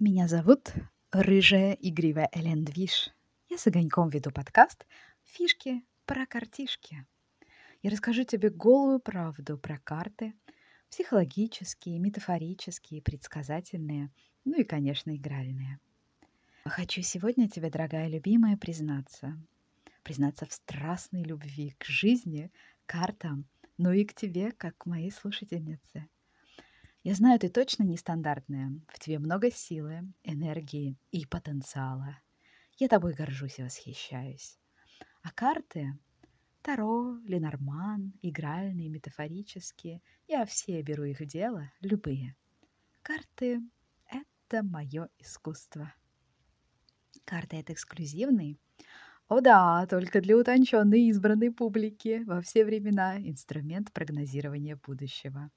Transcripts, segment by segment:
Меня зовут Рыжая Игривая Элен Движ. Я с огоньком веду подкаст «Фишки про картишки». Я расскажу тебе голую правду про карты, психологические, метафорические, предсказательные, ну и, конечно, игральные. Хочу сегодня тебе, дорогая любимая, признаться. Признаться в страстной любви к жизни, картам, ну и к тебе, как к моей слушательнице – я знаю, ты точно нестандартная. В тебе много силы, энергии и потенциала. Я тобой горжусь и восхищаюсь. А карты — Таро, Ленорман, игральные, метафорические. Я все беру их в дело, любые. Карты — это мое искусство. Карты — это эксклюзивный, о да, только для утонченной избранной публики во все времена инструмент прогнозирования будущего.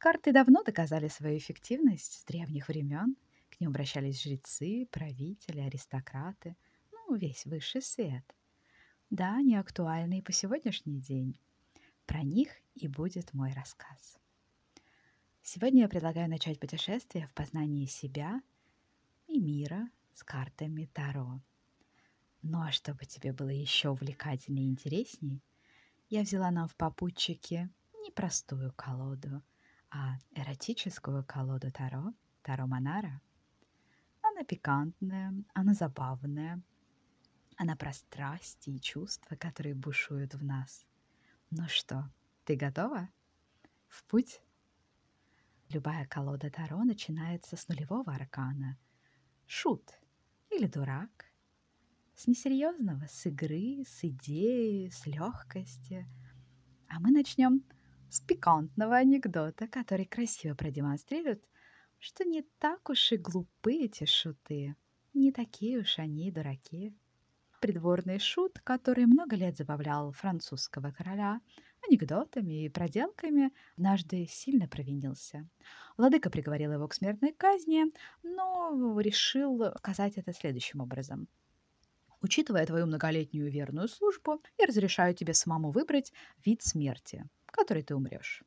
Карты давно доказали свою эффективность с древних времен. К ним обращались жрецы, правители, аристократы, ну, весь высший свет. Да, они актуальны и по сегодняшний день. Про них и будет мой рассказ. Сегодня я предлагаю начать путешествие в познании себя и мира с картами Таро. Ну а чтобы тебе было еще увлекательнее и интересней, я взяла нам в попутчики непростую колоду, а эротическую колоду Таро, Таро Монара, она пикантная, она забавная, она про страсти и чувства, которые бушуют в нас. Ну что, ты готова? В путь? Любая колода Таро начинается с нулевого аркана. Шут или дурак. С несерьезного, с игры, с идеи, с легкости. А мы начнем с пикантного анекдота, который красиво продемонстрирует, что не так уж и глупы эти шуты, не такие уж они и дураки. Придворный шут, который много лет забавлял французского короля анекдотами и проделками, однажды сильно провинился. Владыка приговорил его к смертной казни, но решил сказать это следующим образом. Учитывая твою многолетнюю верную службу, я разрешаю тебе самому выбрать вид смерти – которой ты умрешь.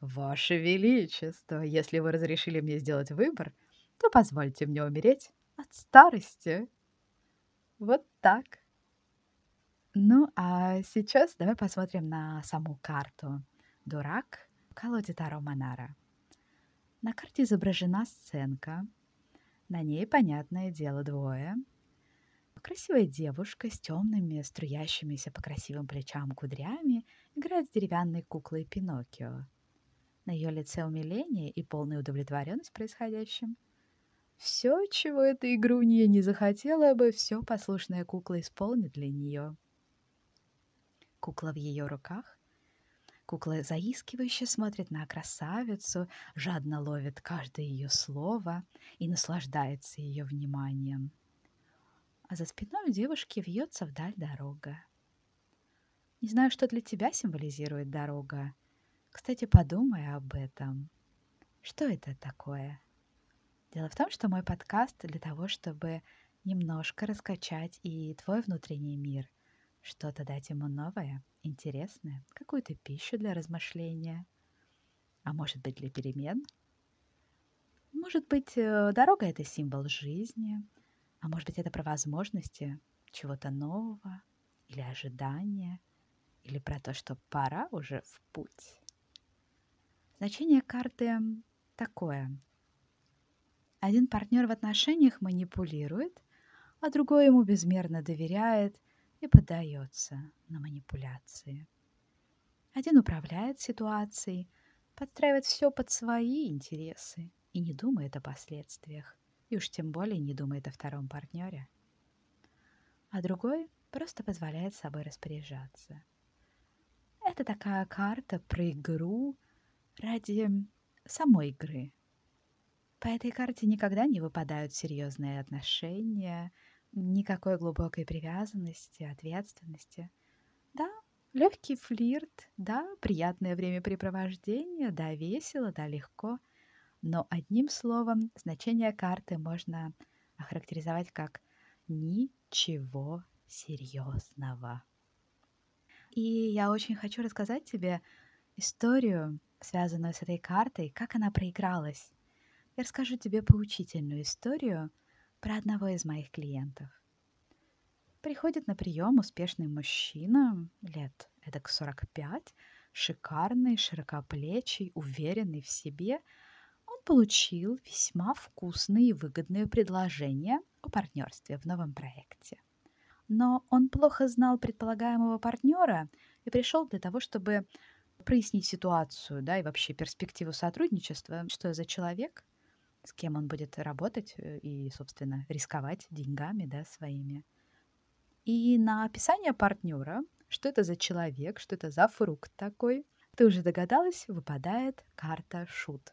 Ваше Величество, если вы разрешили мне сделать выбор, то позвольте мне умереть от старости. Вот так. Ну, а сейчас давай посмотрим на саму карту. Дурак в колоде Таро Монара. На карте изображена сценка. На ней, понятное дело, двое – Красивая девушка с темными, струящимися по красивым плечам кудрями играет с деревянной куклой Пиноккио. На ее лице умиление и полная удовлетворенность происходящим. Все, чего эта игрунья не захотела бы, все послушная кукла исполнит для нее. Кукла в ее руках. Кукла заискивающе смотрит на красавицу, жадно ловит каждое ее слово и наслаждается ее вниманием а за спиной у девушки вьется вдаль дорога. Не знаю, что для тебя символизирует дорога. Кстати, подумай об этом. Что это такое? Дело в том, что мой подкаст для того, чтобы немножко раскачать и твой внутренний мир, что-то дать ему новое, интересное, какую-то пищу для размышления, а может быть для перемен. Может быть, э, дорога — это символ жизни, а может быть, это про возможности чего-то нового или ожидания, или про то, что пора уже в путь. Значение карты такое. Один партнер в отношениях манипулирует, а другой ему безмерно доверяет и поддается на манипуляции. Один управляет ситуацией, подстраивает все под свои интересы и не думает о последствиях и уж тем более не думает о втором партнере. А другой просто позволяет собой распоряжаться. Это такая карта про игру ради самой игры. По этой карте никогда не выпадают серьезные отношения, никакой глубокой привязанности, ответственности. Да, легкий флирт, да, приятное времяпрепровождение, да, весело, да, легко — но одним словом значение карты можно охарактеризовать как «ничего серьезного». И я очень хочу рассказать тебе историю, связанную с этой картой, как она проигралась. я расскажу тебе поучительную историю про одного из моих клиентов. Приходит на прием успешный мужчина, лет эдак 45, шикарный, широкоплечий, уверенный в себе. Он получил весьма вкусные и выгодные предложения о партнерстве в новом проекте. Но он плохо знал предполагаемого партнера и пришел для того, чтобы прояснить ситуацию, да, и вообще перспективу сотрудничества, что за человек, с кем он будет работать э, и, собственно, рисковать деньгами, да, своими. И на описание партнера, что это за человек, что это за фрукт такой, ты уже догадалась, выпадает карта шут.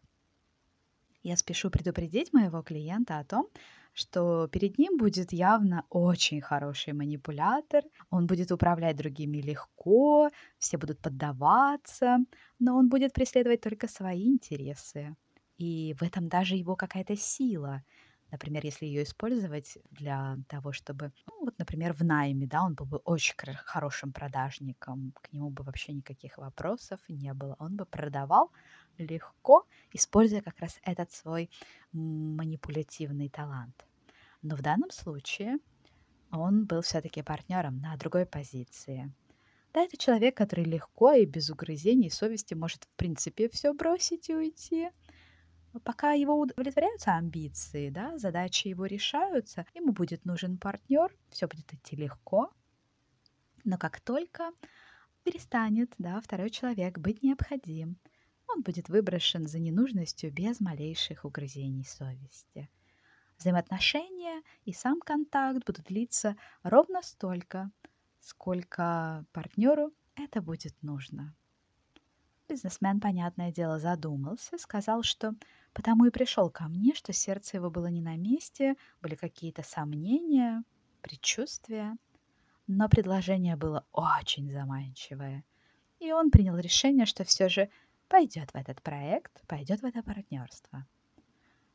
Я спешу предупредить моего клиента о том, что перед ним будет явно очень хороший манипулятор, он будет управлять другими легко, все будут поддаваться, но он будет преследовать только свои интересы. И в этом даже его какая-то сила. Например, если ее использовать для того, чтобы, ну, вот, например, в найме, да, он был бы очень хорошим продажником, к нему бы вообще никаких вопросов не было. Он бы продавал легко, используя как раз этот свой манипулятивный талант. Но в данном случае он был все-таки партнером на другой позиции. Да, это человек, который легко и без угрызений совести может, в принципе, все бросить и уйти. Пока его удовлетворяются амбиции, да, задачи его решаются, ему будет нужен партнер, все будет идти легко. Но как только перестанет да, второй человек быть необходим, он будет выброшен за ненужностью без малейших угрызений совести. Взаимоотношения и сам контакт будут длиться ровно столько, сколько партнеру это будет нужно. Бизнесмен, понятное дело, задумался, сказал, что потому и пришел ко мне, что сердце его было не на месте, были какие-то сомнения, предчувствия. Но предложение было очень заманчивое. И он принял решение, что все же пойдет в этот проект, пойдет в это партнерство.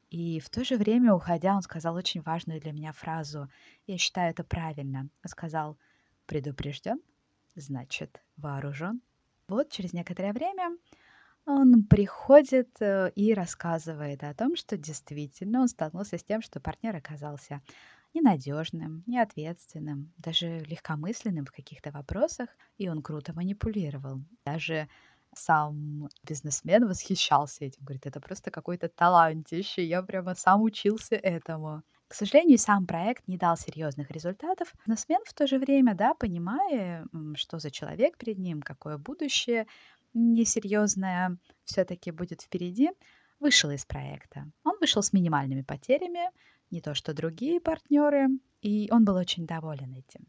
И в то же время, уходя, он сказал очень важную для меня фразу. Я считаю это правильно. Он сказал, предупрежден, значит вооружен. Вот через некоторое время он приходит э, и рассказывает о том, что действительно он столкнулся с тем, что партнер оказался ненадежным, неответственным, даже легкомысленным в каких-то вопросах, и он круто манипулировал. Даже сам бизнесмен восхищался этим, говорит, это просто какой-то талантище, я прямо сам учился этому. К сожалению, сам проект не дал серьезных результатов. Бизнесмен в то же время, да, понимая, что за человек перед ним, какое будущее, несерьезное все-таки будет впереди, вышел из проекта. Он вышел с минимальными потерями, не то что другие партнеры, и он был очень доволен этим.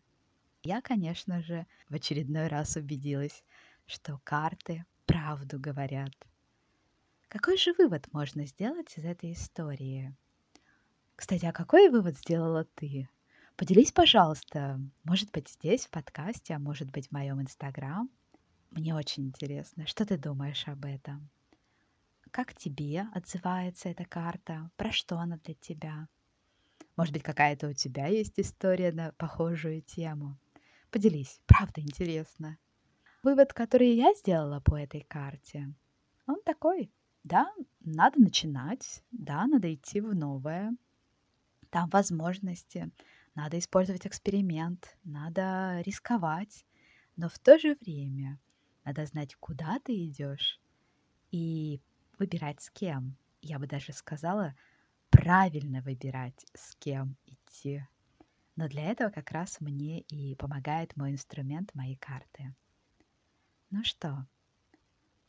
Я, конечно же, в очередной раз убедилась, что карты правду говорят. Какой же вывод можно сделать из этой истории? Кстати, а какой вывод сделала ты? Поделись, пожалуйста, может быть, здесь, в подкасте, а может быть, в моем инстаграм. Мне очень интересно, что ты думаешь об этом? Как тебе отзывается эта карта? Про что она для тебя? Может быть, какая-то у тебя есть история на похожую тему? Поделись, правда интересно. Вывод, который я сделала по этой карте, он такой. Да, надо начинать, да, надо идти в новое. Там возможности, надо использовать эксперимент, надо рисковать. Но в то же время надо знать, куда ты идешь и выбирать с кем. Я бы даже сказала, правильно выбирать, с кем идти. Но для этого как раз мне и помогает мой инструмент, мои карты. Ну что,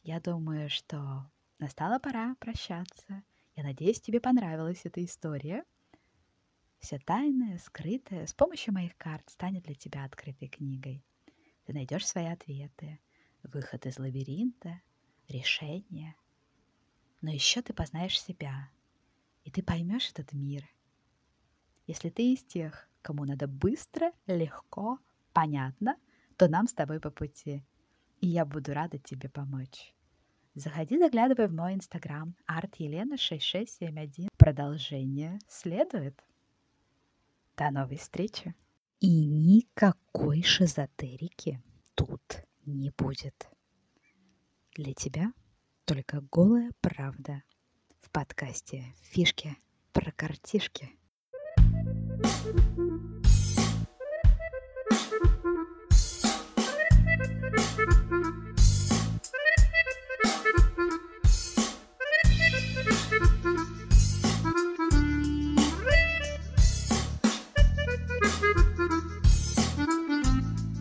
я думаю, что настала пора прощаться. Я надеюсь, тебе понравилась эта история. Все тайное, скрытое с помощью моих карт станет для тебя открытой книгой. Ты найдешь свои ответы, выход из лабиринта, решение. Но еще ты познаешь себя, и ты поймешь этот мир. Если ты из тех, кому надо быстро, легко, понятно, то нам с тобой по пути. И я буду рада тебе помочь. Заходи, заглядывай в мой инстаграм artелена6671. Продолжение следует. До новой встречи. И никакой шизотерики тут не будет. Для тебя только голая правда в подкасте «Фишки про картишки». thank you